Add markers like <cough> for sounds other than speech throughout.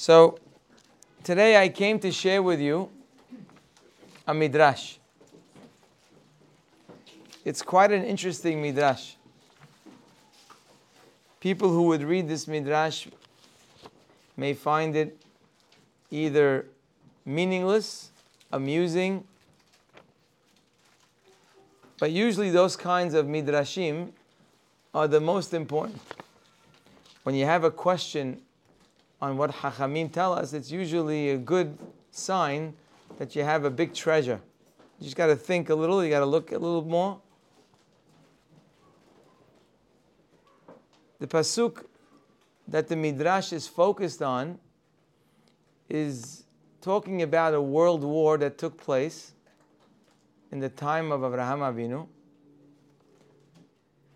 So, today I came to share with you a midrash. It's quite an interesting midrash. People who would read this midrash may find it either meaningless, amusing, but usually those kinds of midrashim are the most important. When you have a question on what Hachamim tell us, it's usually a good sign that you have a big treasure. You just got to think a little, you got to look a little more. The pasuk that the midrash is focused on is talking about a world war that took place in the time of Abraham Avinu.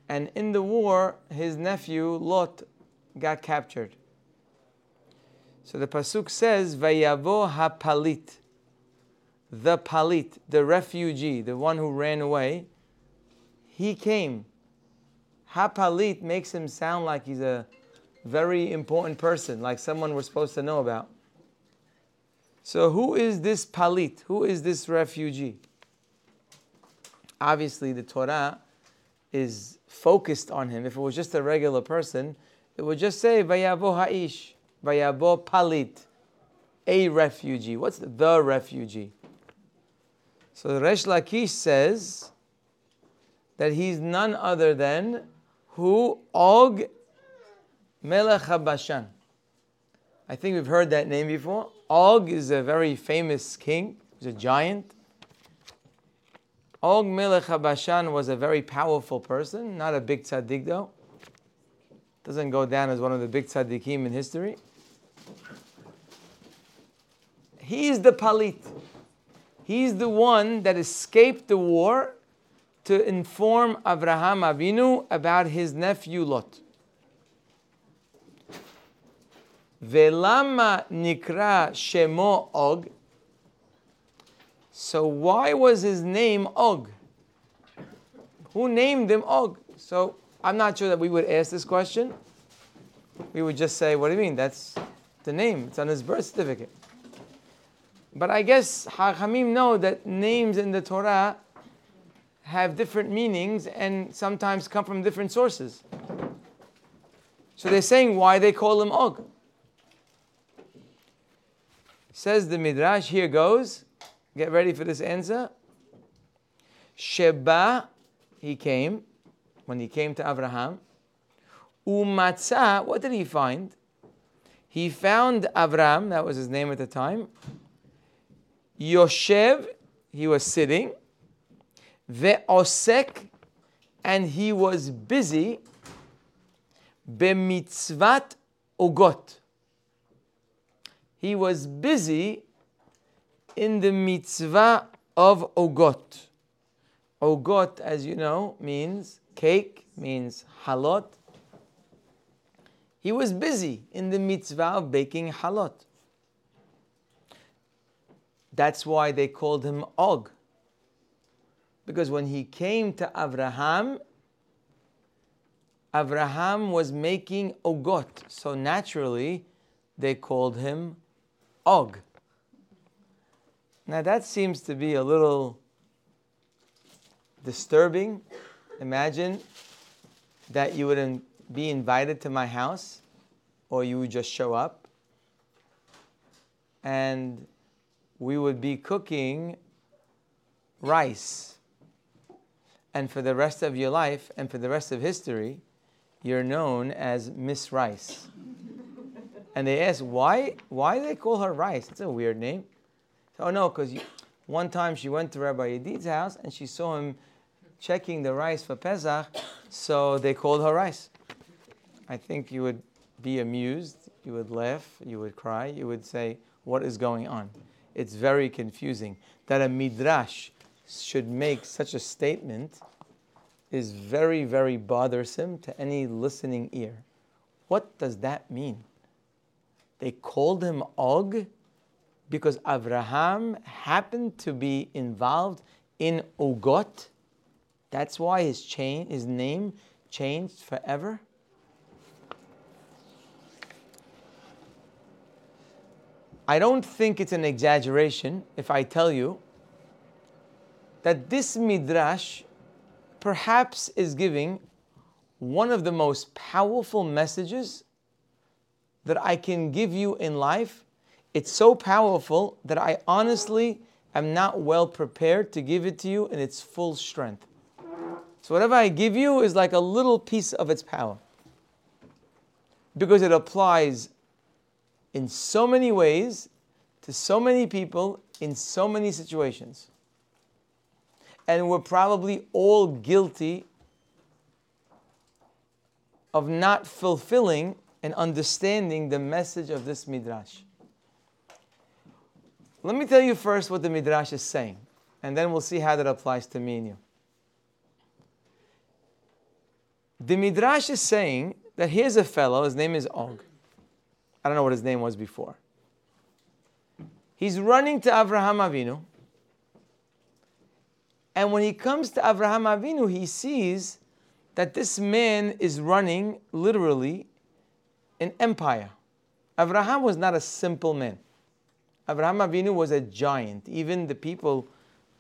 And in the war, his nephew Lot got captured. So the pasuk says, "Vayavo hapalit," the palit, the refugee, the one who ran away. He came. Hapalit makes him sound like he's a very important person, like someone we're supposed to know about. So who is this palit? Who is this refugee? Obviously, the Torah is focused on him. If it was just a regular person, it would just say Vayavo Ha'ish. Vayabo Palit, a refugee. What's the, refugee? So Resh Lakish says that he's none other than who Og Melech HaBashan. I think we've heard that name before. Og is a very famous king. He's a giant. Og Melech HaBashan was a very powerful person, not a big tzaddik though. Doesn't go down as one of the big tzaddikim in history. He's the palit. He's the one that escaped the war to inform Avraham Avinu about his nephew Lot. Velama nikra shemo Og. So why was his name Og? Who named him Og? So I'm not sure that we would ask this question. We would just say, what do you mean? That's the name. It's on his birth certificate. But I guess Hachamim know that names in the Torah have different meanings and sometimes come from different sources. So they're saying why they call him Og. Says the Midrash, here goes. Get ready for this answer. Sheba, he came, when he came to Abraham. Umatzah, what did he find? He found Avram, that was his name at the time, Yoshev, he was sitting. Ve'osek, and he was busy. Bemitzvat ogot. He was busy in the mitzvah of ogot. Ogot, as you know, means cake, means halot. He was busy in the mitzvah of baking halot. That's why they called him Og. Because when he came to Abraham, Abraham was making ogot. So naturally, they called him Og. Now that seems to be a little disturbing. Imagine that you would be invited to my house or you would just show up and we would be cooking rice. And for the rest of your life and for the rest of history, you're known as Miss Rice. <laughs> and they ask, why, why do they call her Rice? It's a weird name. Oh, no, because one time she went to Rabbi Yedid's house and she saw him checking the rice for Pesach, so they called her Rice. I think you would be amused, you would laugh, you would cry, you would say, What is going on? it's very confusing. That a midrash should make such a statement is very, very bothersome to any listening ear. What does that mean? They called him Og because Abraham happened to be involved in Ogot. That's why his, chain, his name changed forever. I don't think it's an exaggeration if I tell you that this midrash perhaps is giving one of the most powerful messages that I can give you in life. It's so powerful that I honestly am not well prepared to give it to you in its full strength. So, whatever I give you is like a little piece of its power because it applies in so many ways to so many people in so many situations. And we're probably all guilty of not fulfilling and understanding the message of this midrash. Let me tell you first what the midrash is saying, and then we'll see how that applies to me and you. The midrash is saying that here's a fellow, his name is Og. I don't know what his name was before. He's running to Avraham Avinu. And when he comes to Avraham Avinu, he sees that this man is running literally an empire. Avraham was not a simple man. Avraham Avinu was a giant. Even the people,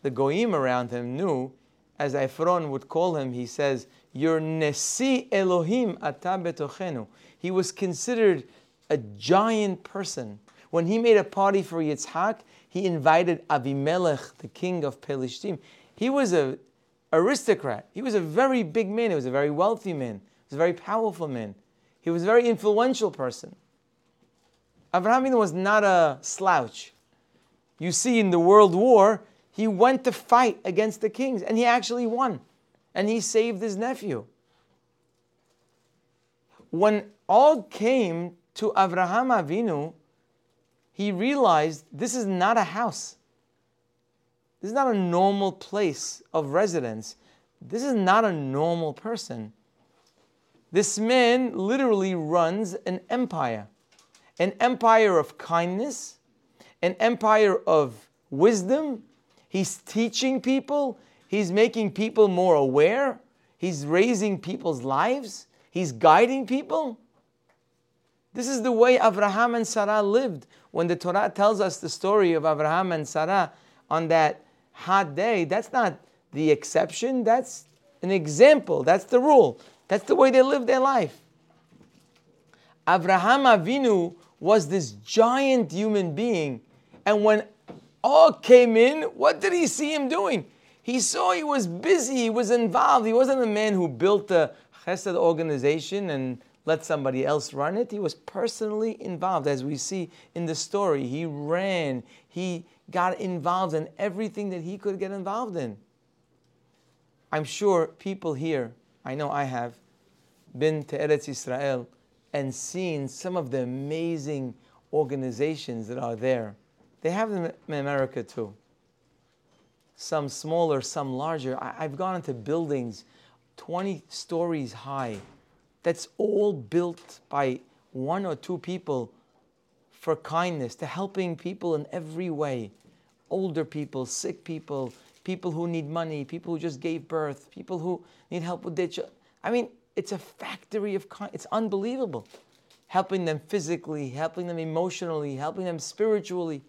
the goyim around him knew, as Ephron would call him, he says, "Your Nesi Elohim ata betochenu." He was considered a giant person. When he made a party for Yitzhak, he invited Avimelech, the king of Pelishtim. He was a aristocrat. He was a very big man. He was a very wealthy man. He was a very powerful man. He was a very influential person. Avraham was not a slouch. You see, in the World War, he went to fight against the kings, and he actually won. And he saved his nephew. When Og came to Avraham Avinu, he realized this is not a house. This is not a normal place of residence. This is not a normal person. This man literally runs an empire an empire of kindness, an empire of wisdom. He's teaching people, he's making people more aware, he's raising people's lives, he's guiding people. This is the way Abraham and Sarah lived. When the Torah tells us the story of Abraham and Sarah on that hot day, that's not the exception, that's an example, that's the rule. That's the way they lived their life. Abraham Avinu was this giant human being, and when Og came in, what did he see him doing? He saw he was busy, he was involved. He wasn't a man who built a chesed organization and let somebody else run it. He was personally involved, as we see in the story. He ran, he got involved in everything that he could get involved in. I'm sure people here, I know I have, been to Eretz Israel and seen some of the amazing organizations that are there. They have them in America too. Some smaller, some larger. I've gone into buildings 20 stories high that's all built by one or two people for kindness, to helping people in every way older people, sick people, people who need money, people who just gave birth, people who need help with their children. I mean, it's a factory of kindness. It's unbelievable. Helping them physically, helping them emotionally, helping them spiritually.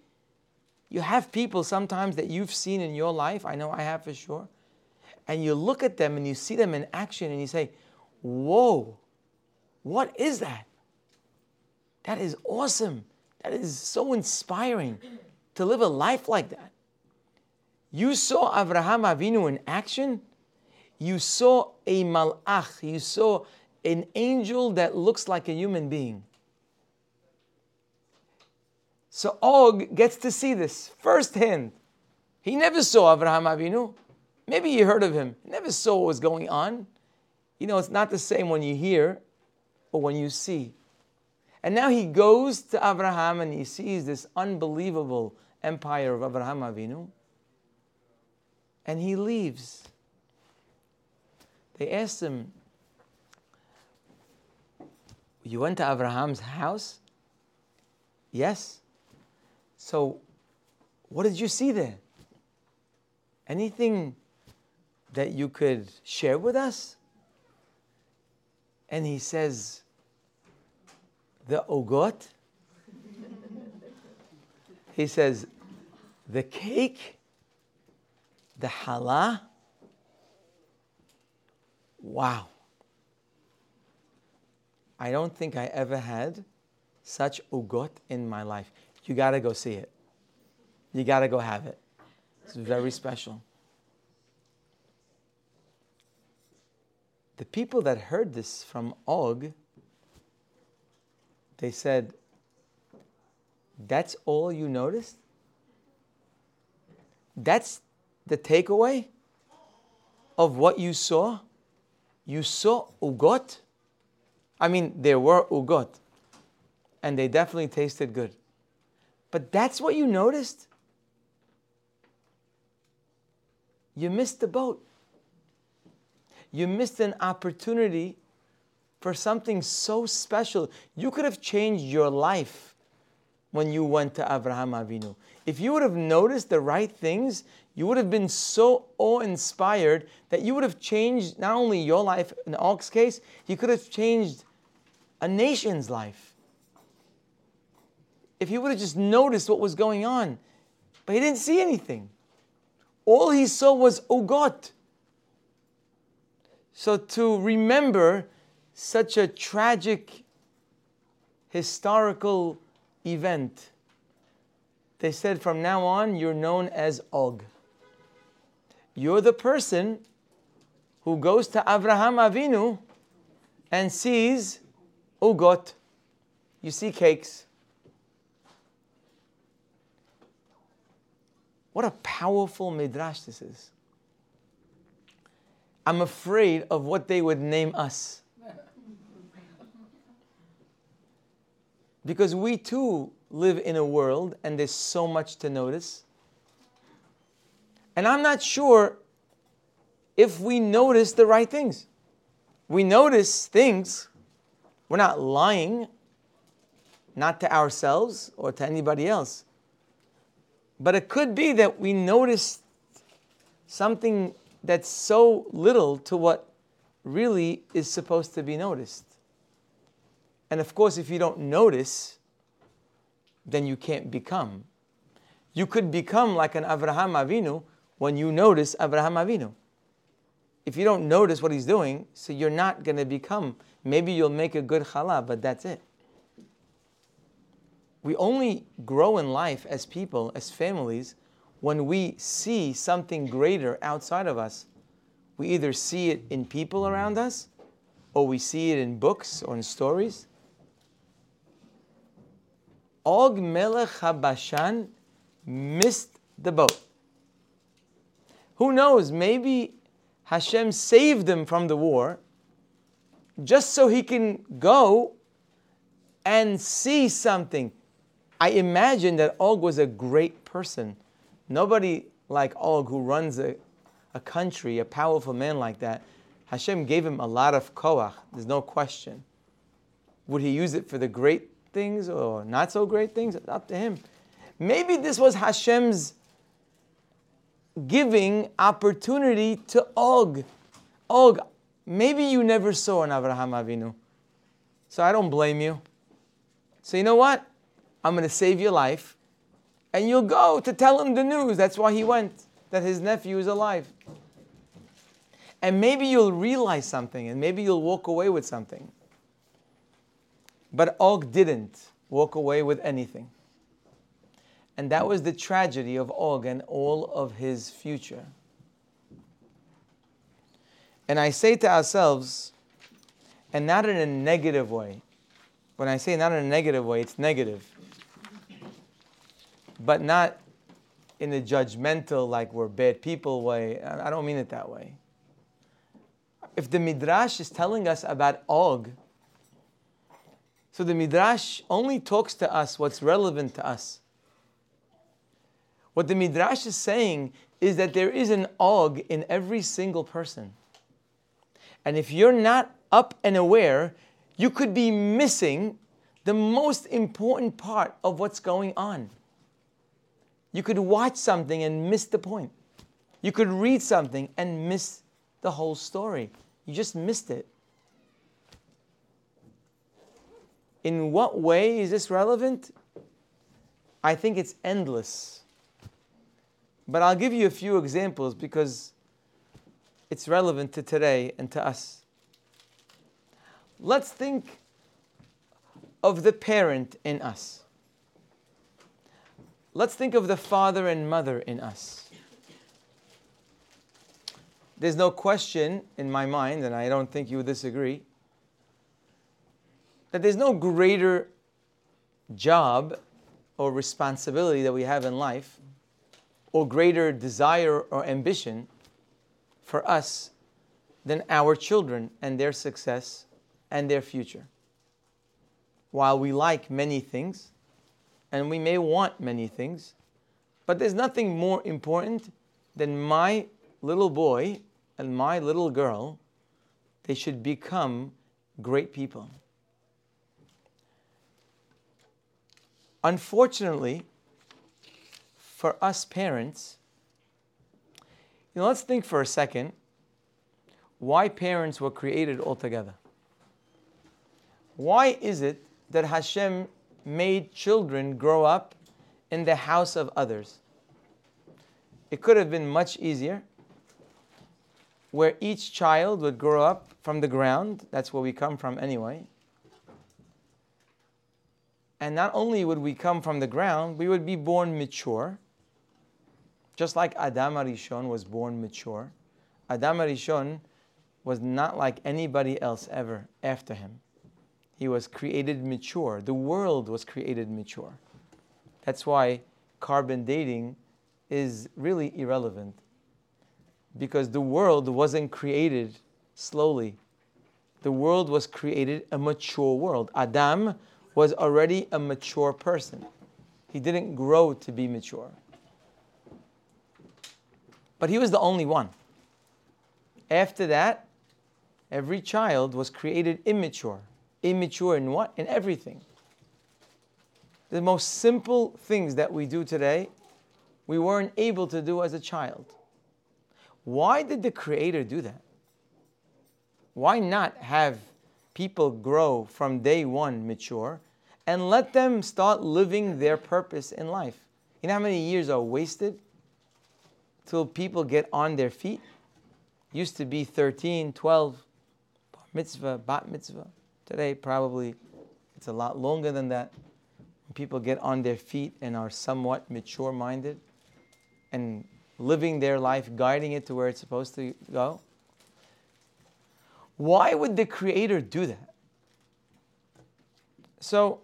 You have people sometimes that you've seen in your life, I know I have for sure, and you look at them and you see them in action and you say, Whoa, what is that? That is awesome. That is so inspiring to live a life like that. You saw Abraham Avinu in action. You saw a malach. You saw an angel that looks like a human being. So Og gets to see this firsthand. He never saw Abraham Avinu. Maybe he heard of him. Never saw what was going on. You know, it's not the same when you hear or when you see. And now he goes to Abraham and he sees this unbelievable empire of Abraham Avinu. And he leaves. They asked him, You went to Abraham's house? Yes. So, what did you see there? Anything that you could share with us? And he says, the ogot. He says, the cake, the challah, wow. I don't think I ever had such ogot in my life. You got to go see it. You got to go have it. It's very special. The people that heard this from Og, they said, That's all you noticed? That's the takeaway of what you saw? You saw ugot? I mean, there were ugot, and they definitely tasted good. But that's what you noticed? You missed the boat. You missed an opportunity for something so special. You could have changed your life when you went to Abraham Avinu. If you would have noticed the right things, you would have been so awe inspired that you would have changed not only your life, in Og's case, you could have changed a nation's life. If he would have just noticed what was going on, but he didn't see anything. All he saw was Ugot. So to remember such a tragic historical event, they said from now on you're known as Og. You're the person who goes to Abraham Avinu and sees ugot. You see cakes. What a powerful midrash this is. I'm afraid of what they would name us. Because we too live in a world and there's so much to notice. And I'm not sure if we notice the right things. We notice things, we're not lying, not to ourselves or to anybody else. But it could be that we notice something that's so little to what really is supposed to be noticed. And of course, if you don't notice, then you can't become. You could become like an Avraham Avinu when you notice Avraham Avinu. If you don't notice what he's doing, so you're not going to become. Maybe you'll make a good challah, but that's it. We only grow in life as people, as families, when we see something greater outside of us, we either see it in people around us, or we see it in books or in stories. Og Melech HaBashan missed the boat. Who knows, maybe Hashem saved him from the war just so he can go and see something. I imagine that Og was a great person Nobody like Og who runs a, a country, a powerful man like that, Hashem gave him a lot of koach, there's no question. Would he use it for the great things or not so great things? It's up to him. Maybe this was Hashem's giving opportunity to Og. Og, maybe you never saw an Avraham Avinu. So I don't blame you. So you know what? I'm going to save your life and you'll go to tell him the news. That's why he went, that his nephew is alive. And maybe you'll realize something, and maybe you'll walk away with something. But Og didn't walk away with anything. And that was the tragedy of Og and all of his future. And I say to ourselves, and not in a negative way. When I say not in a negative way, it's negative but not in a judgmental, like we're bad people way. I don't mean it that way. If the Midrash is telling us about Og, so the Midrash only talks to us what's relevant to us. What the Midrash is saying is that there is an Og in every single person. And if you're not up and aware, you could be missing the most important part of what's going on. You could watch something and miss the point. You could read something and miss the whole story. You just missed it. In what way is this relevant? I think it's endless. But I'll give you a few examples because it's relevant to today and to us. Let's think of the parent in us. Let's think of the father and mother in us. There's no question in my mind, and I don't think you would disagree, that there's no greater job or responsibility that we have in life, or greater desire or ambition for us than our children and their success and their future. While we like many things, and we may want many things, but there's nothing more important than my little boy and my little girl. They should become great people. Unfortunately, for us parents, you know, let's think for a second why parents were created altogether. Why is it that Hashem made children grow up in the house of others? It could have been much easier, where each child would grow up from the ground. That's where we come from anyway. And not only would we come from the ground, we would be born mature. Just like Adam Arishon was born mature. Adam Arishon was not like anybody else ever after him. He was created mature. The world was created mature. That's why carbon dating is really irrelevant. Because the world wasn't created slowly. The world was created a mature world. Adam was already a mature person. He didn't grow to be mature. But he was the only one. After that, every child was created immature. Immature in what? In everything. The most simple things that we do today, we weren't able to do as a child. Why did the Creator do that? Why not have people grow from day one mature and let them start living their purpose in life. You know how many years are wasted till people get on their feet? Used to be 13, 12, bar mitzvah, bat mitzvah. Today, probably it's a lot longer than that. When people get on their feet and are somewhat mature minded and living their life, guiding it to where it's supposed to go. Why would the Creator do that? So,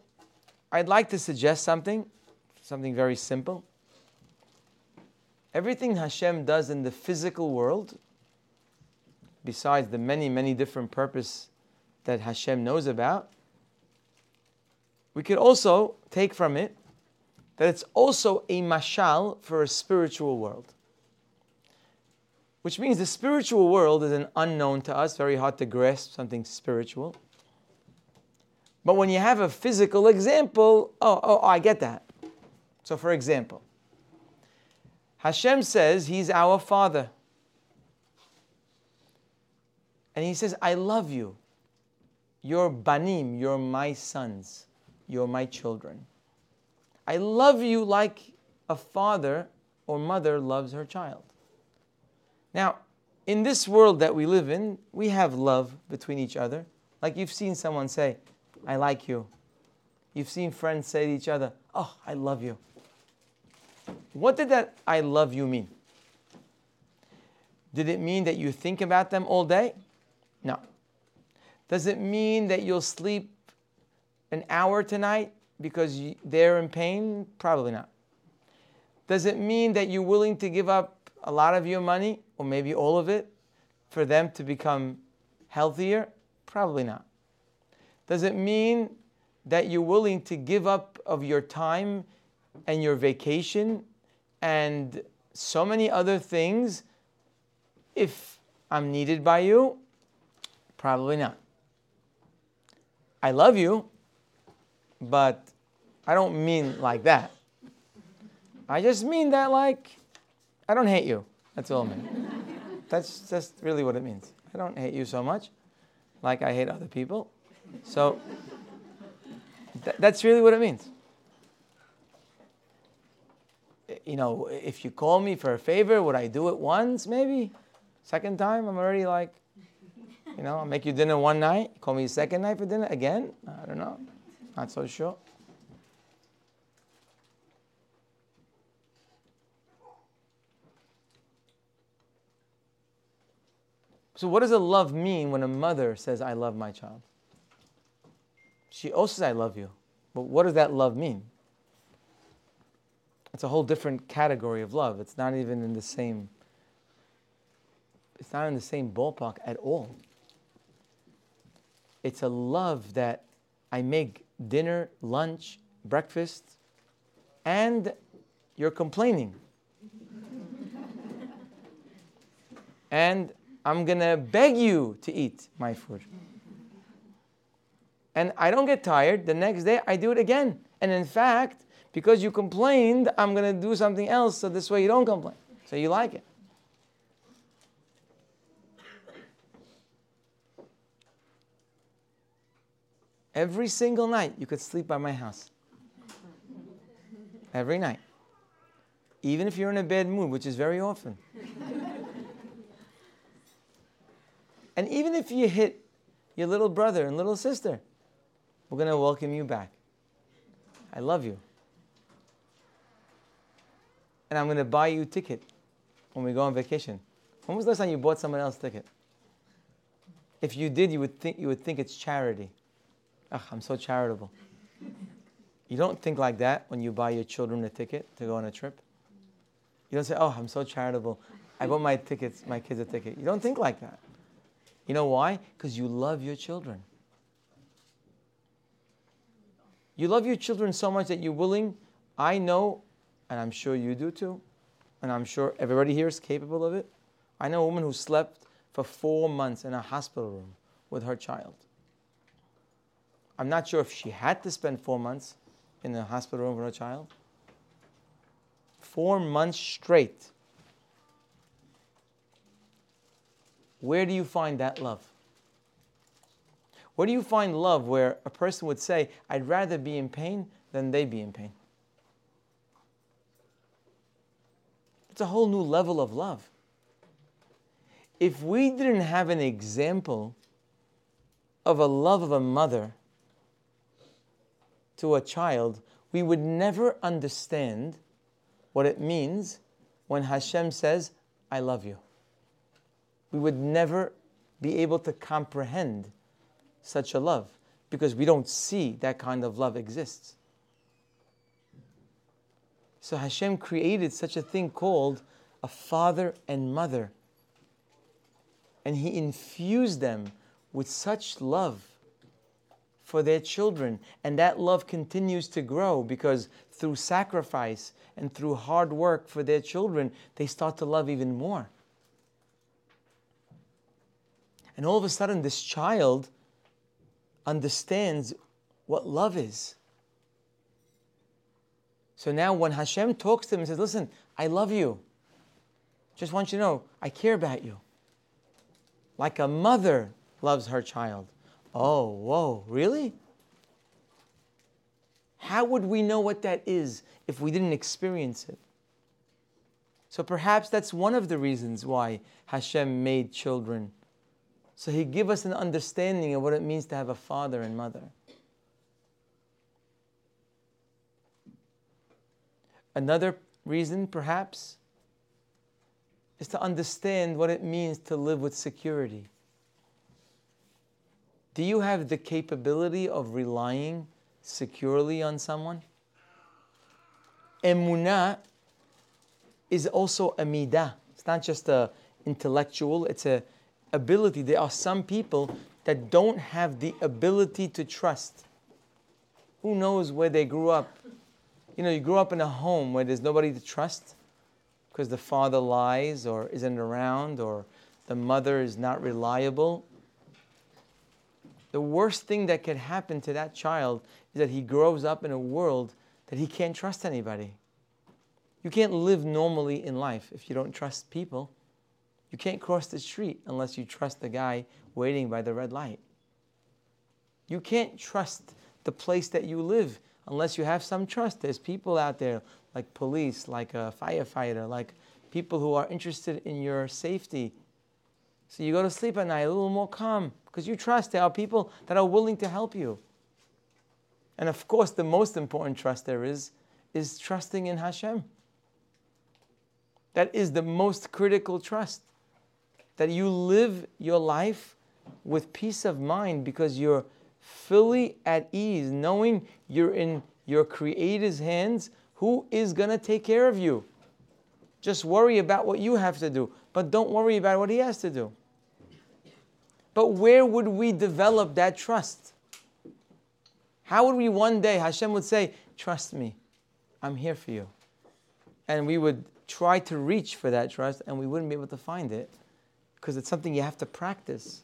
I'd like to suggest something, something very simple. Everything Hashem does in the physical world, besides the many, many different purpose that Hashem knows about, we could also take from it that it's also a mashal for a spiritual world. Which means the spiritual world is an unknown to us, very hard to grasp something spiritual. But when you have a physical example, oh, oh, I get that. So, for example, Hashem says He's our Father. And He says, I love you. You're banim, you're my sons, you're my children. I love you like a father or mother loves her child. Now, in this world that we live in, we have love between each other. Like you've seen someone say, I like you. You've seen friends say to each other, Oh, I love you. What did that I love you mean? Did it mean that you think about them all day? No. Does it mean that you'll sleep an hour tonight because they're in pain? Probably not. Does it mean that you're willing to give up a lot of your money, or maybe all of it, for them to become healthier? Probably not. Does it mean that you're willing to give up of your time and your vacation and so many other things if I'm needed by you? Probably not. I love you, but I don't mean like that. I just mean that like I don't hate you. That's all I mean. That's just really what it means. I don't hate you so much like I hate other people. So th- that's really what it means. you know, if you call me for a favor, would I do it once, maybe? Second time, I'm already like, you know, I'll make you dinner one night. Call me second night for dinner again. I don't know. Not so sure. So, what does a love mean when a mother says, I love my child? She also says, I love you. But what does that love mean? It's a whole different category of love. It's not even in the same it's not in the same ballpark at all. It's a love that I make dinner, lunch, breakfast, and you're complaining. <laughs> and I'm gonna beg you to eat my food. And I don't get tired. The next day I do it again. And in fact, because you complained, I'm gonna do something else so this way you don't complain. So you like it. Every single night you could sleep by my house. Every night. Even if you're in a bad mood, which is very often. And even if you hit your little brother and little sister, we're going to welcome you back. I love you. And I'm going to buy you a ticket when we go on vacation. When was the last time you bought someone else's ticket? If you did, you would think, you would think it's charity. Ugh, I'm so charitable. You don't think like that when you buy your children a ticket to go on a trip. You don't say, "Oh, I'm so charitable. I bought my tickets, my kids a ticket." You don't think like that. You know why? Because you love your children. You love your children so much that you're willing. I know, and I'm sure you do too, and I'm sure everybody here is capable of it. I know a woman who slept for four months in a hospital room with her child. I'm not sure if she had to spend four months in the hospital room with her child. Four months straight. Where do you find that love? Where do you find love where a person would say, I'd rather be in pain than they be in pain? It's a whole new level of love. If we didn't have an example of a love of a mother to a child, we would never understand what it means when Hashem says, I love you. We would never be able to comprehend such a love because we don't see that kind of love exists. So Hashem created such a thing called a father and mother. And He infused them with such love for their children. And that love continues to grow because through sacrifice and through hard work for their children, they start to love even more. And all of a sudden, this child understands what love is. So now, when Hashem talks to him and says, Listen, I love you. Just want you to know, I care about you. Like a mother loves her child. Oh, whoa, really? How would we know what that is if we didn't experience it? So perhaps that's one of the reasons why Hashem made children. So He give us an understanding of what it means to have a father and mother. Another reason, perhaps, is to understand what it means to live with security. Do you have the capability of relying securely on someone? Emunah is also a midah. It's not just a intellectual, it's a ability. There are some people that don't have the ability to trust. Who knows where they grew up? You know, you grew up in a home where there's nobody to trust because the father lies or isn't around or the mother is not reliable the worst thing that could happen to that child is that he grows up in a world that he can't trust anybody. You can't live normally in life if you don't trust people. You can't cross the street unless you trust the guy waiting by the red light. You can't trust the place that you live unless you have some trust. There's people out there like police, like a firefighter, like people who are interested in your safety. So you go to sleep at night a little more calm because you trust there are people that are willing to help you. And of course, the most important trust there is is trusting in Hashem. That is the most critical trust. That you live your life with peace of mind because you're fully at ease, knowing you're in your Creator's hands who is going to take care of you. Just worry about what you have to do, but don't worry about what He has to do. But where would we develop that trust? How would we one day, Hashem would say, Trust me, I'm here for you. And we would try to reach for that trust and we wouldn't be able to find it because it's something you have to practice.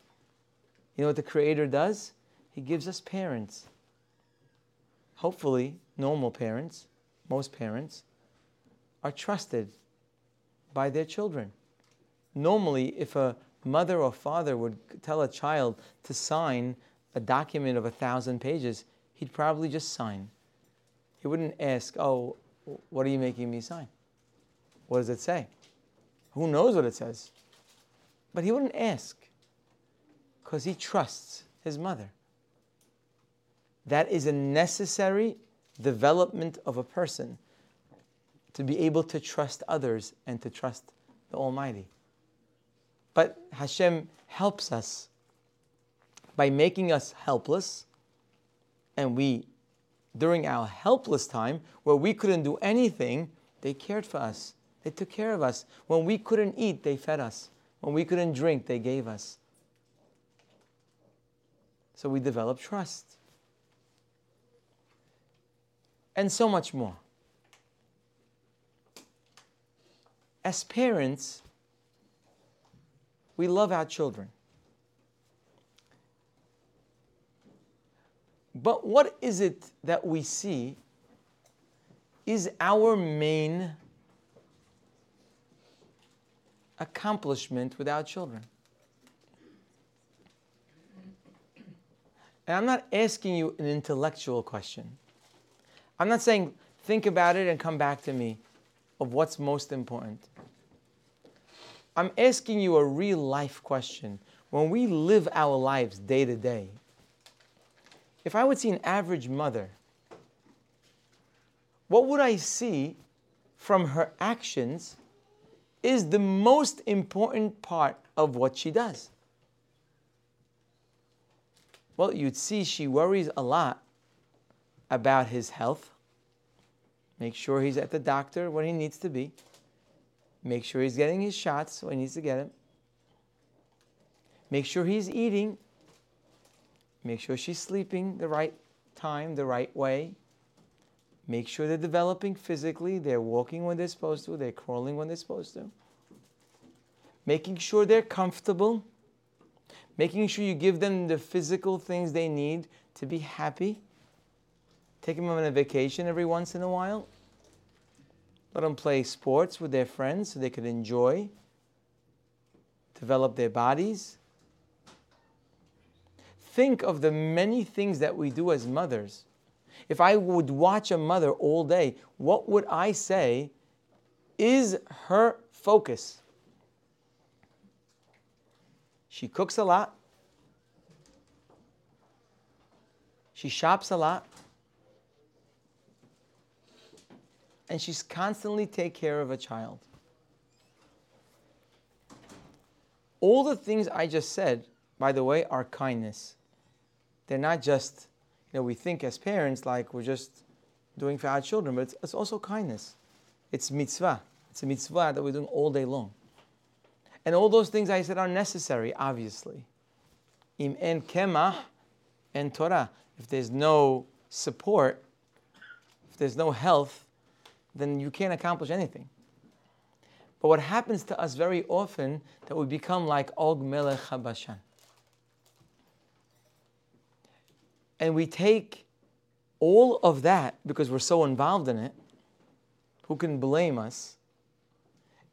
You know what the Creator does? He gives us parents. Hopefully, normal parents, most parents, are trusted by their children. Normally, if a mother or father would tell a child to sign a document of a thousand pages, he'd probably just sign. He wouldn't ask, Oh, what are you making me sign? What does it say? Who knows what it says? But he wouldn't ask because he trusts his mother. That is a necessary development of a person to be able to trust others and to trust the Almighty. But Hashem helps us by making us helpless, and we, during our helpless time, where we couldn't do anything, they cared for us. They took care of us. When we couldn't eat, they fed us. When we couldn't drink, they gave us. So we develop trust. And so much more. As parents, we love our children. But what is it that we see is our main accomplishment without children? And I'm not asking you an intellectual question. I'm not saying think about it and come back to me of what's most important. I'm asking you a real life question. When we live our lives day to day, if I would see an average mother, what would I see from her actions is the most important part of what she does? Well, you'd see she worries a lot about his health. Make sure he's at the doctor when he needs to be. Make sure he's getting his shots when he needs to get them. Make sure he's eating. Make sure she's sleeping the right time, the right way. Make sure they're developing physically. They're walking when they're supposed to. They're crawling when they're supposed to. Making sure they're comfortable making sure you give them the physical things they need to be happy. Taking them on a vacation every once in a while. Let them play sports with their friends so they could enjoy, develop their bodies. Think of the many things that we do as mothers. If I would watch a mother all day, what would I say is her focus? She cooks a lot. She shops a lot. And she's constantly take care of a child. All the things I just said, by the way, are kindness. They're not just, know, we think as parents like we're just doing for our children, but it's, it's also kindness. It's mitzvah. It's a mitzvah that we're doing all day long. And all those things I said are necessary, obviously. Im en kemah Torah. If there's no support, if there's no health, then you can't accomplish anything. But what happens to us very often that we become like Og Melech Habashan. And we take all of that because we're so involved in it. Who can blame us?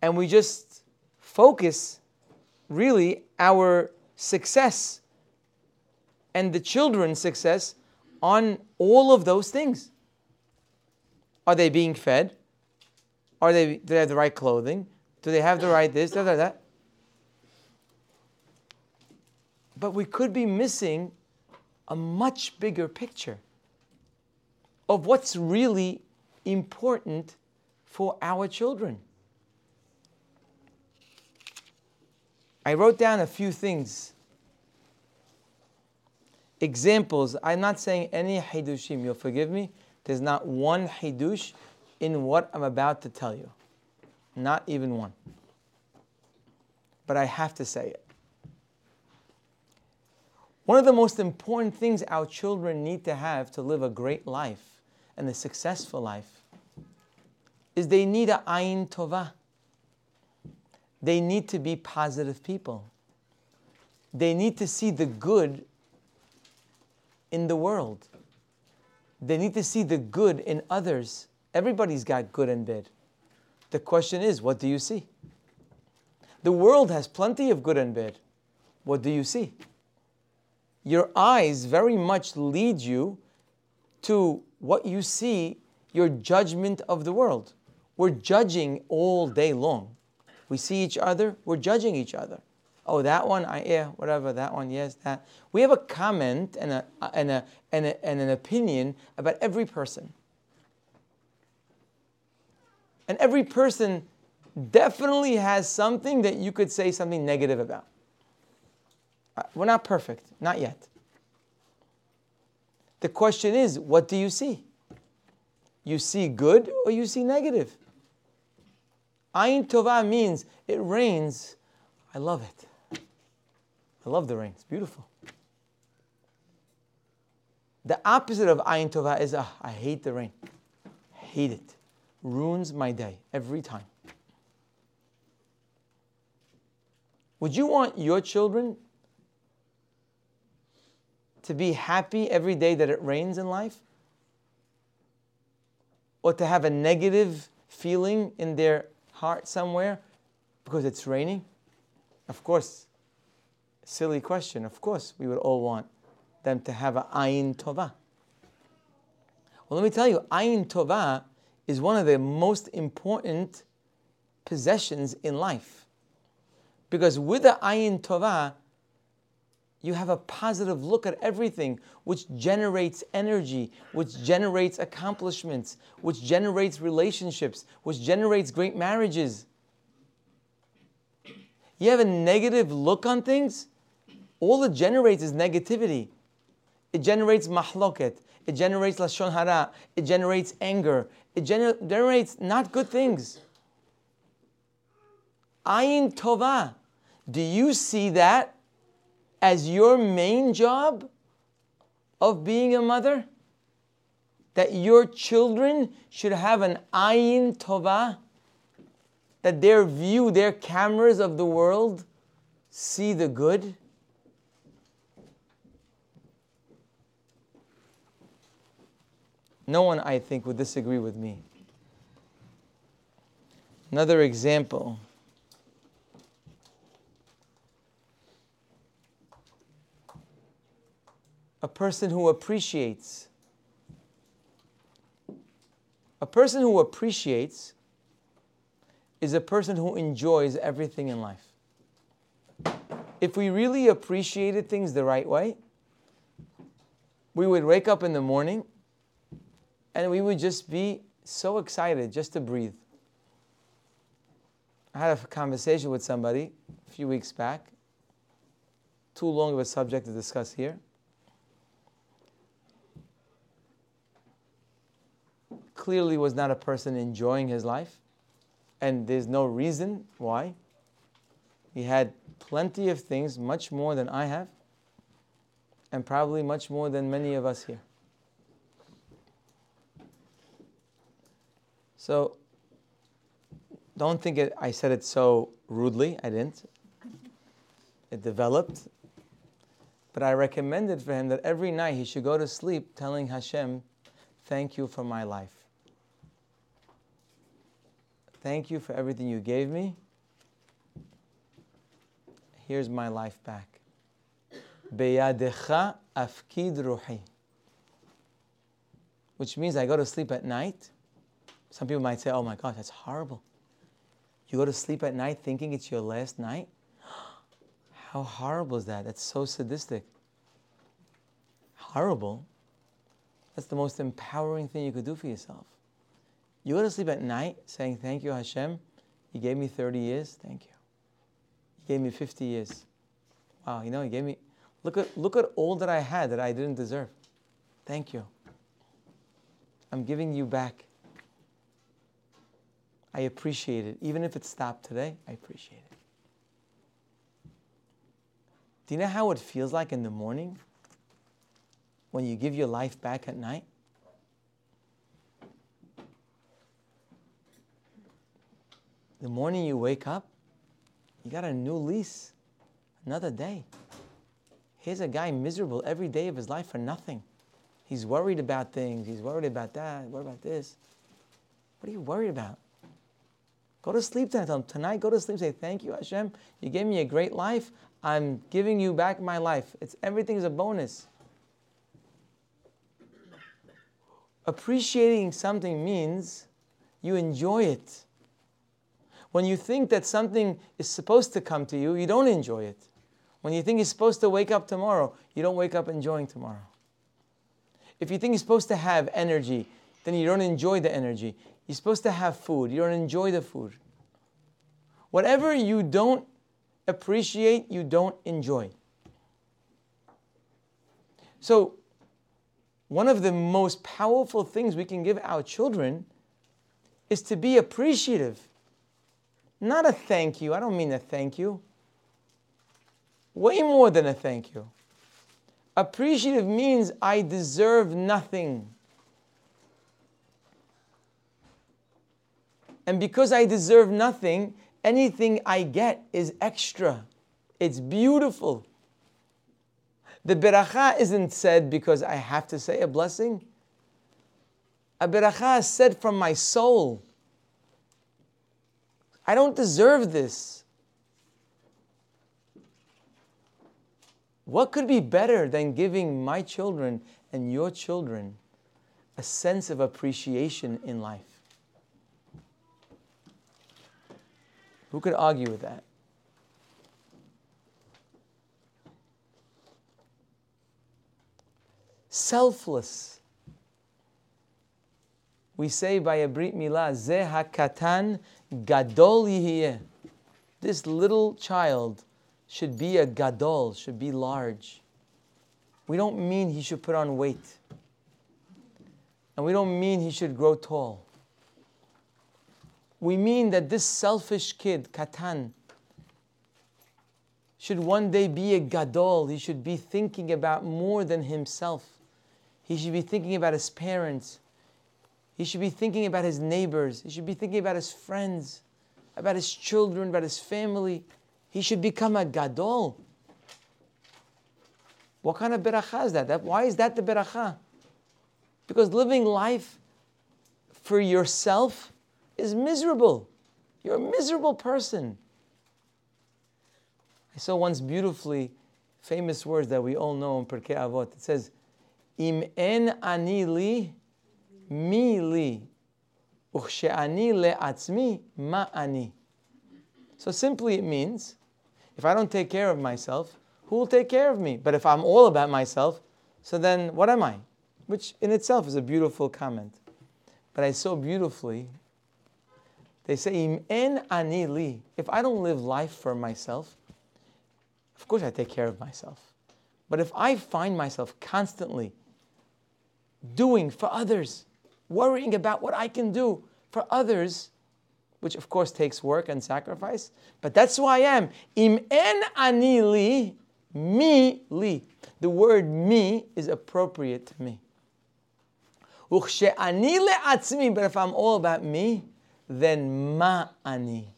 And we just focus really our success and the children's success on all of those things. Are they being fed? Are they, do they have the right clothing? Do they have the right this, da, da, that? But we could be missing a much bigger picture of what's really important for our children. I wrote down a few things. Examples. I'm not saying any hidushim, you'll forgive me. There's not one hidush in what I'm about to tell you. Not even one. But I have to say it. One of the most important things our children need to have to live a great life and a successful life is they need a ayin tova. They need to be positive people. They need to see the good in the world. They need to see the good in others. Everybody's got good and bad. The question is, what do you see? The world has plenty of good and bad. What do you see? Your eyes very much lead you to what you see, your judgment of the world. We're judging all day long. We see each other, we're judging each other. Oh, that one, I yeah, whatever, that one, yes, that. We have a comment and, a, and, a, and, a, and an opinion about every person. And every person definitely has something that you could say something negative about. Uh, we're not perfect, not yet. The question is, what do you see? You see good or you see negative? Ayin Tova means it rains. I love it. I love the rain. It's beautiful. The opposite of Ayin Tova is, oh, I hate the rain. I hate it. Ruins my day every time. Would you want your children to be happy every day that it rains in life? Or to have a negative feeling in their heart somewhere because it's raining? Of course, silly question. Of course, we would all want them to have an ayin tova. Well, let me tell you, ayin tova is one of the most important possessions in life. Because with the ayin tova, you have a positive look at everything, which generates energy, which generates accomplishments, which generates relationships, which generates great marriages. You have a negative look on things, all it generates is negativity. It generates mahloket, it generates lashon hara, it generates anger, it gener- generates not good things. Ayin tova. Do you see that as your main job of being a mother? That your children should have an ayin tova? That their view, their cameras of the world see the good? No one, I think, would disagree with me. Another example. A person who appreciates. A person who appreciates is a person who enjoys everything in life. If we really appreciated things the right way, we would wake up in the morning and we would just be so excited just to breathe. I had a conversation with somebody a few weeks back. Too long of a subject to discuss here. Clearly was not a person enjoying his life, and there's no reason why. He had plenty of things, much more than I have, and probably much more than many of us here. So, don't think it, I said it so rudely. I didn't. It developed. But I recommended for him that every night he should go to sleep telling Hashem, Thank you for my life. Thank you for everything you gave me. Here's my life back. Afkid ruhi. Which means I go to sleep at night Some people might say, oh my gosh, that's horrible. You go to sleep at night thinking it's your last night? <gasps> How horrible is that? That's so sadistic. Horrible. That's the most empowering thing you could do for yourself. You go to sleep at night saying, Thank you, Hashem. You gave me 30 years. Thank you. You gave me 50 years. Wow, you know, you gave me, look at, look at all that I had that I didn't deserve. Thank you. I'm giving you back. I appreciate it. Even if it stopped today, I appreciate it. Do you know how it feels like in the morning when you give your life back at night? The morning you wake up, you got a new lease, another day. Here's a guy miserable every day of his life for nothing. He's worried about things, he's worried about that, worried about this. What are you worried about? Go to sleep tonight. Tonight, go to sleep. Say, thank you, Hashem. You gave me a great life. I'm giving you back my life. It's everything's a bonus. Appreciating something means you enjoy it. When you think that something is supposed to come to you, you don't enjoy it. When you think you're supposed to wake up tomorrow, you don't wake up enjoying tomorrow. If you think you're supposed to have energy, then you don't enjoy the energy. You're supposed to have food, you don't enjoy the food. Whatever you don't appreciate, you don't enjoy. So, one of the most powerful things we can give our children is to be appreciative. Not a thank you. I don't mean a thank you. Way more than a thank you. Appreciative means I deserve nothing. And because I deserve nothing, anything I get is extra. It's beautiful. The beracha isn't said because I have to say a blessing. A beracha is said from my soul. I don't deserve this. What could be better than giving my children and your children a sense of appreciation in life? Who could argue with that? Selfless. We say by a Brit Milah, Ze hakatan gadol yihiyeh. This little child should be a gadol, should be large. We don't mean he should put on weight. And we don't mean he should grow tall. We mean that this selfish kid, Katan, should one day be a gadol. He should be thinking about more than himself. He should be thinking about his parents. He should be thinking about his neighbors. He should be thinking about his friends, about his children, about his family. He should become a gadol. What kind of beracha is that? that? Why is that the beracha? Because living life for yourself is miserable. You're a miserable person. I saw once beautifully famous words that we all know in Pirkei Avot. It says, "Im en ani li, mi li, uchshe'ani le'atzmi, ma ani." So simply, it means if I don't take care of myself, who will take care of me? But if I'm all about myself, so then what am I? Which in itself is a beautiful comment. But I so beautifully, they say, en ani li. If I don't live life for myself, of course I take care of myself. But if I find myself constantly doing for others, worrying about what I can do for others, which of course takes work and sacrifice, but that's who I am. Im en ani li, me li. The word me is appropriate to me. ani le'atzmi, but if I'm all about me, then ma ani.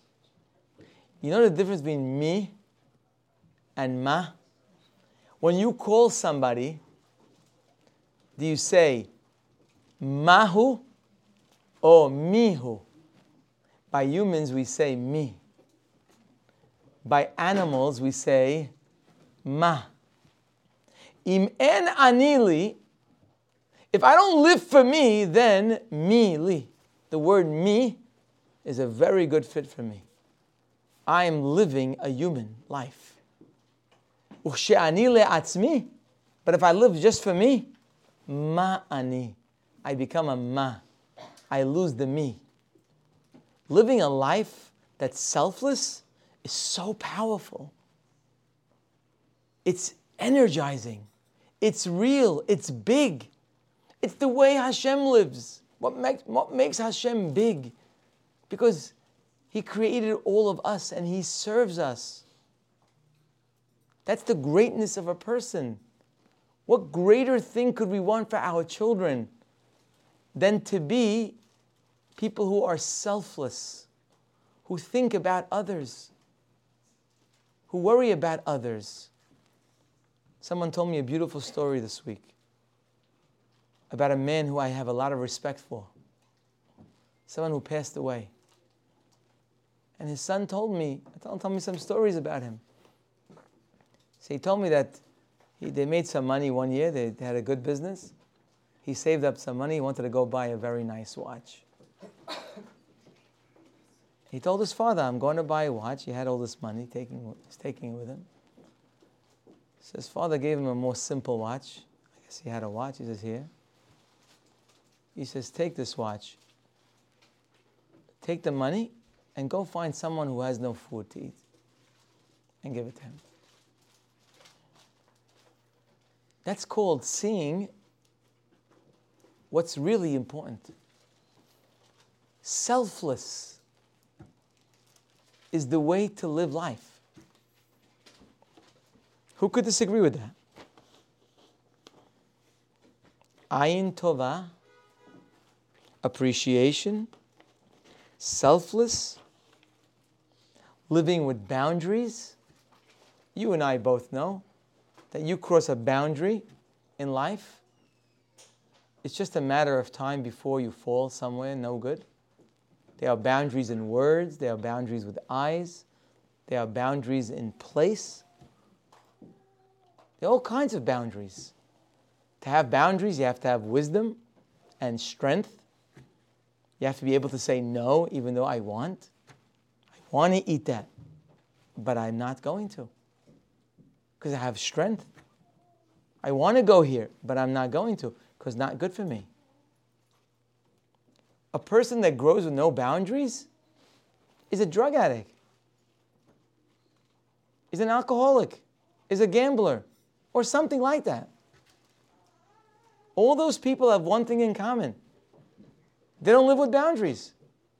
You know the difference between me and ma? When you call somebody, do you say mahu or mihu? By humans, we say me. By animals, we say ma. Im en anili, if I don't live for me, then me li. the word me is a very good fit for me. I am living a human life. But if I live just for me, ma ani, I become a ma. I lose the me. Living a life that's selfless is so powerful. It's energizing. It's real. It's big. It's the way Hashem lives. What makes, what makes Hashem big? Because He created all of us and He serves us. That's the greatness of a person. What greater thing could we want for our children than to be people who are selfless, who think about others, who worry about others? Someone told me a beautiful story this week about a man who I have a lot of respect for. Someone who passed away. And his son told me, told, told me some stories about him. So he told me that he, they made some money one year, they, they had a good business. He saved up some money, he wanted to go buy a very nice watch. He told his father, I'm going to buy a watch. He had all this money, taking, he's taking it with him. So his father gave him a more simple watch. I guess he had a watch. He says, Here. He says, Take this watch. Take the money and go find someone who has no food to eat and give it to him. That's called seeing what's really important. Selfless is the way to live life. Who could disagree with that? Ayin tova, appreciation, selfless, living with boundaries. You and I both know that you cross a boundary in life. It's just a matter of time before you fall somewhere no good. There are boundaries in words, there are boundaries with eyes, there are boundaries in place. There are all kinds of boundaries. To have boundaries, you have to have wisdom and strength. You have to be able to say no, even though I want. I want to eat that, but I'm not going to because I have strength. I want to go here, but I'm not going to because not good for me. A person that grows with no boundaries is a drug addict, is an alcoholic, is a gambler, or something like that. All those people have one thing in common they don't live with boundaries.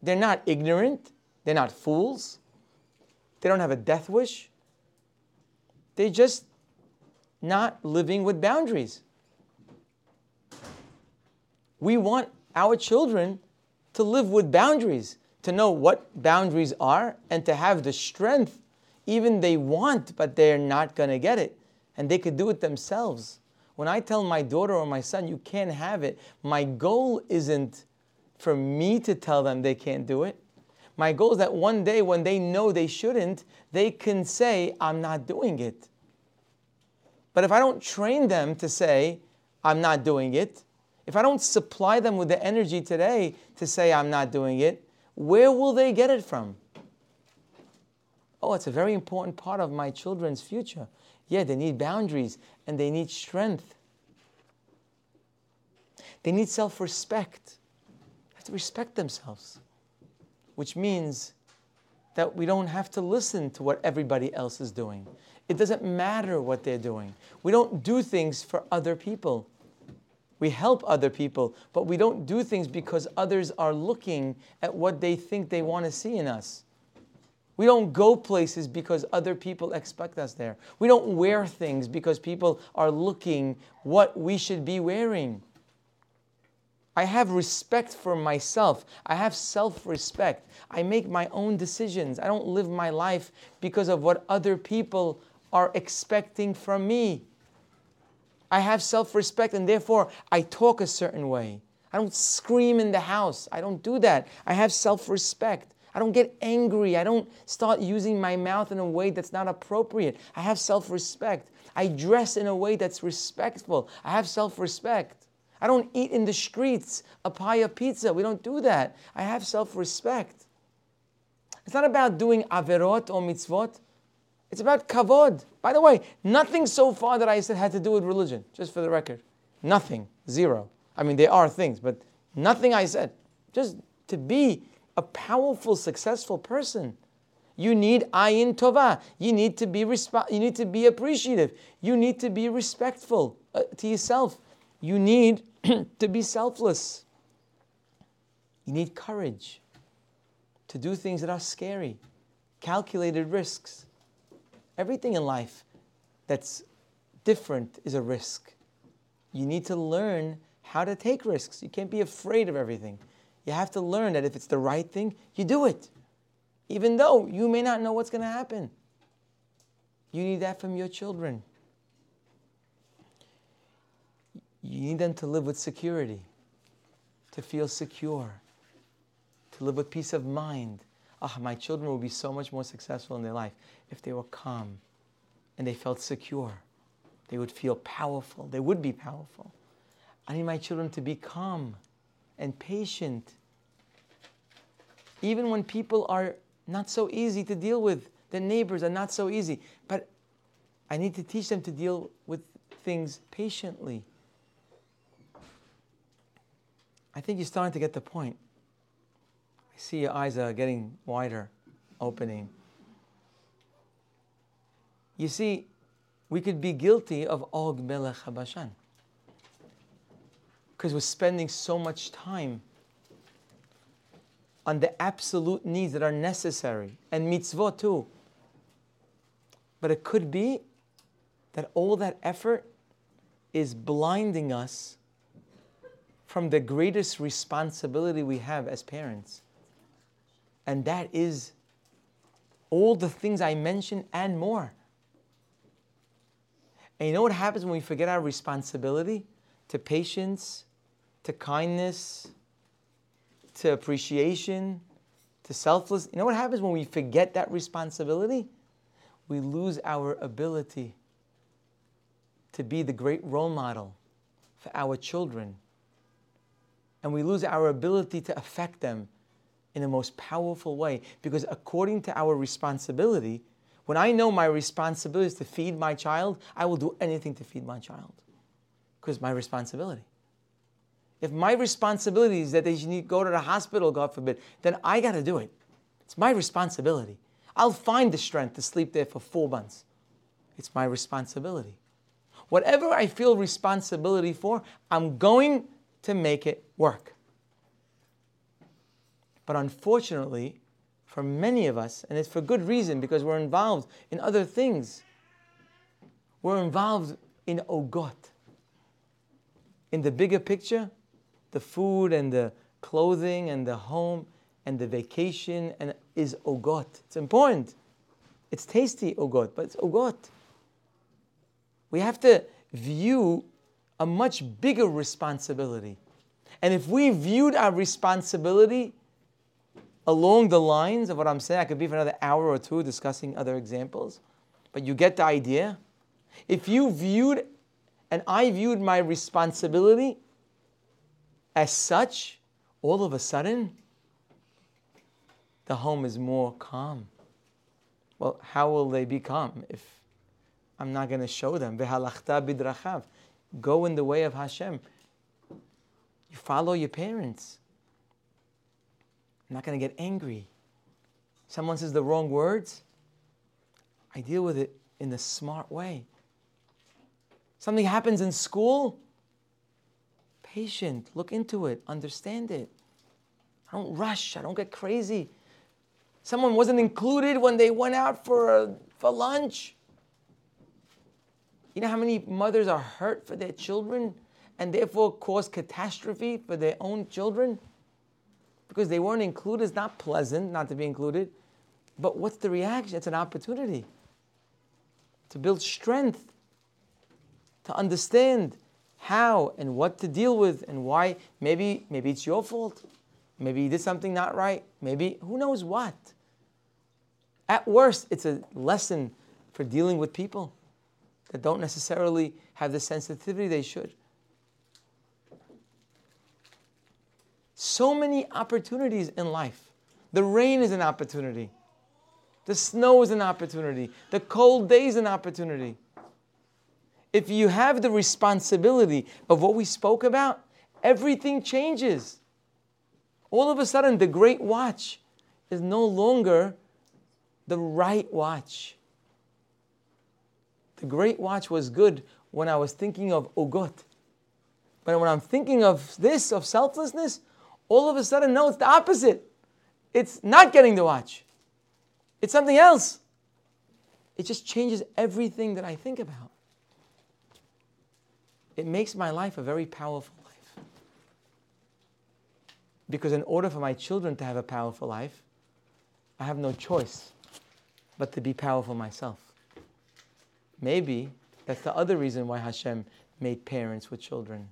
They're not ignorant, they're not fools, they don't have a death wish. They're just not living with boundaries. We want our children to live with boundaries, to know what boundaries are, and to have the strength, even they want, but they're not going to get it and they could do it themselves. When I tell my daughter or my son, you can't have it, my goal isn't for me to tell them they can't do it. My goal is that one day when they know they shouldn't, they can say, I'm not doing it. But if I don't train them to say, I'm not doing it, if I don't supply them with the energy today to say, I'm not doing it, where will they get it from? Oh, it's a very important part of my children's future. Yeah, they need boundaries and they need strength. They need self respect. They have to respect themselves, which means that we don't have to listen to what everybody else is doing. It doesn't matter what they're doing. We don't do things for other people. We help other people, but we don't do things because others are looking at what they think they want to see in us. We don't go places because other people expect us there. We don't wear things because people are looking what we should be wearing. I have respect for myself. I have self respect. I make my own decisions. I don't live my life because of what other people are expecting from me. I have self respect and therefore I talk a certain way. I don't scream in the house. I don't do that. I have self respect. I don't get angry. I don't start using my mouth in a way that's not appropriate. I have self respect. I dress in a way that's respectful. I have self respect. I don't eat in the streets a pie of pizza. We don't do that. I have self respect. It's not about doing averot or mitzvot. It's about kavod. By the way, nothing so far that I said had to do with religion, just for the record. Nothing. Zero. I mean, there are things, but nothing I said. Just to be a powerful, successful person. You need ayin tova. You need to be resp- You need to be appreciative. You need to be respectful uh, to yourself. You need <clears throat> to be selfless. You need courage to do things that are scary, calculated risks. Everything in life that's different is a risk. You need to learn how to take risks. You can't be afraid of everything. You have to learn that if it's the right thing, you do it even though you may not know what's going to happen. You need that from your children. You need them to live with security, to feel secure, to live with peace of mind. Ah, oh, my children will be so much more successful in their life if they were calm and they felt secure. They would feel powerful. They would be powerful. I need my children to be calm and patient. Even when people are not so easy to deal with. The neighbors are not so easy. But I need to teach them to deal with things patiently. I think you're starting to get the point. I see your eyes are getting wider, opening. You see, we could be guilty of Og Melech Habashan because we're spending so much time on the absolute needs that are necessary, and mitzvot too. But it could be that all that effort is blinding us from the greatest responsibility we have as parents. And that is all the things I mentioned and more. And you know what happens when we forget our responsibility to patience, to kindness, to appreciation, to selfless. You know what happens when we forget that responsibility? We lose our ability to be the great role model for our children. And we lose our ability to affect them in the most powerful way. Because according to our responsibility, when I know my responsibility is to feed my child, I will do anything to feed my child. Because my responsibility. If my responsibility is that they need to go to the hospital, God forbid, then I got to do it. It's my responsibility. I'll find the strength to sleep there for four months. It's my responsibility. Whatever I feel responsibility for, I'm going to make it work. But unfortunately, for many of us, and it's for good reason because we're involved in other things, we're involved in ogot. In the bigger picture, the food and the clothing and the home and the vacation and is ogot. It's important. It's tasty ogot, but it's ogot. We have to view a much bigger responsibility. And if we viewed our responsibility along the lines of what I'm saying, I could be for another hour or two discussing other examples, but you get the idea. If you viewed and I viewed my responsibility as such, all of a sudden, the home is more calm. Well, how will they be calm if I'm not going to show them? Go in the way of Hashem. You follow your parents. I'm not going to get angry. Someone says the wrong words. I deal with it in the smart way. Something happens in school patient, look into it, understand it. I don't rush, I don't get crazy. Someone wasn't included when they went out for, a, for lunch. You know how many mothers are hurt for their children and therefore cause catastrophe for their own children? Because they weren't included. It's not pleasant not to be included. But what's the reaction? It's an opportunity to build strength, to understand how and what to deal with and why. Maybe, maybe it's your fault. Maybe you did something not right. Maybe who knows what. At worst, it's a lesson for dealing with people that don't necessarily have the sensitivity they should. So many opportunities in life. The rain is an opportunity. The snow is an opportunity. The cold day is an opportunity. If you have the responsibility of what we spoke about, everything changes. All of a sudden, the great watch is no longer the right watch. The great watch was good when I was thinking of ugot. But when I'm thinking of this, of selflessness, all of a sudden, no, it's the opposite. It's not getting the watch, it's something else. It just changes everything that I think about. It makes my life a very powerful life. Because in order for my children to have a powerful life, I have no choice but to be powerful myself. Maybe that's the other reason why Hashem made parents with children.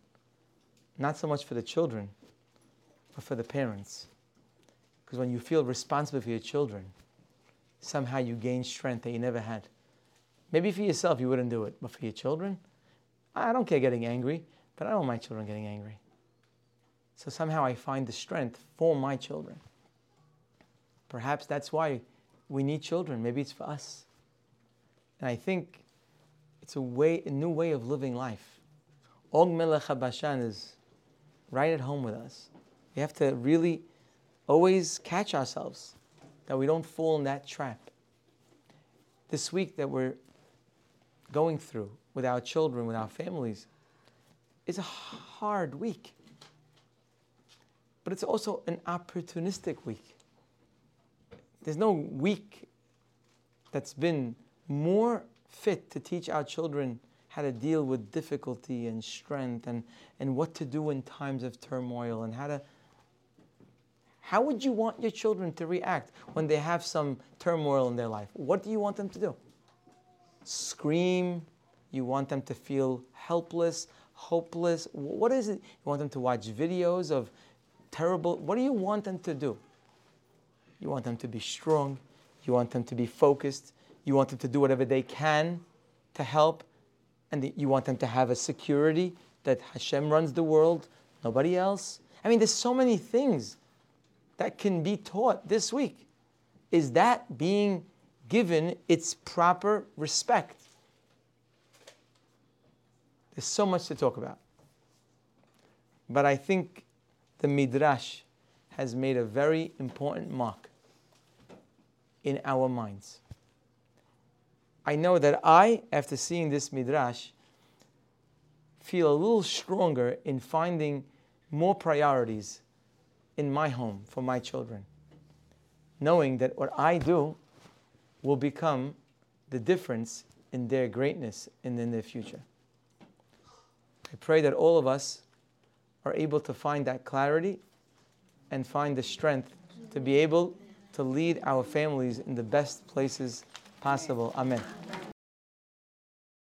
Not so much for the children, but for the parents. Because when you feel responsible for your children, somehow you gain strength that you never had. Maybe for yourself you wouldn't do it, but for your children, I don't care getting angry, but I don't want my children getting angry. So somehow I find the strength for my children. Perhaps that's why we need children. Maybe it's for us. And I think it's a way, a new way of living life. Og Melech HaBashan is right at home with us. We have to really always catch ourselves that we don't fall in that trap. This week that we're going through with our children, with our families, is a hard week. But it's also an opportunistic week. There's no week that's been more fit to teach our children how to deal with difficulty and strength and, and what to do in times of turmoil and how to how would you want your children to react when they have some turmoil in their life? What do you want them to do? Scream? You want them to feel helpless, hopeless? What is it? You want them to watch videos of terrible. What do you want them to do? You want them to be strong. You want them to be focused. You want them to do whatever they can to help. And you want them to have a security that Hashem runs the world, nobody else. I mean, there's so many things that can be taught this week. Is that being given its proper respect? There's so much to talk about. But I think the Midrash has made a very important mark in our minds. I know that I, after seeing this Midrash, feel a little stronger in finding more priorities in my home for my children, knowing that what I do will become the difference in their greatness and in their future. I pray that all of us are able to find that clarity and find the strength to be able to lead our families in the best places possible. Amen.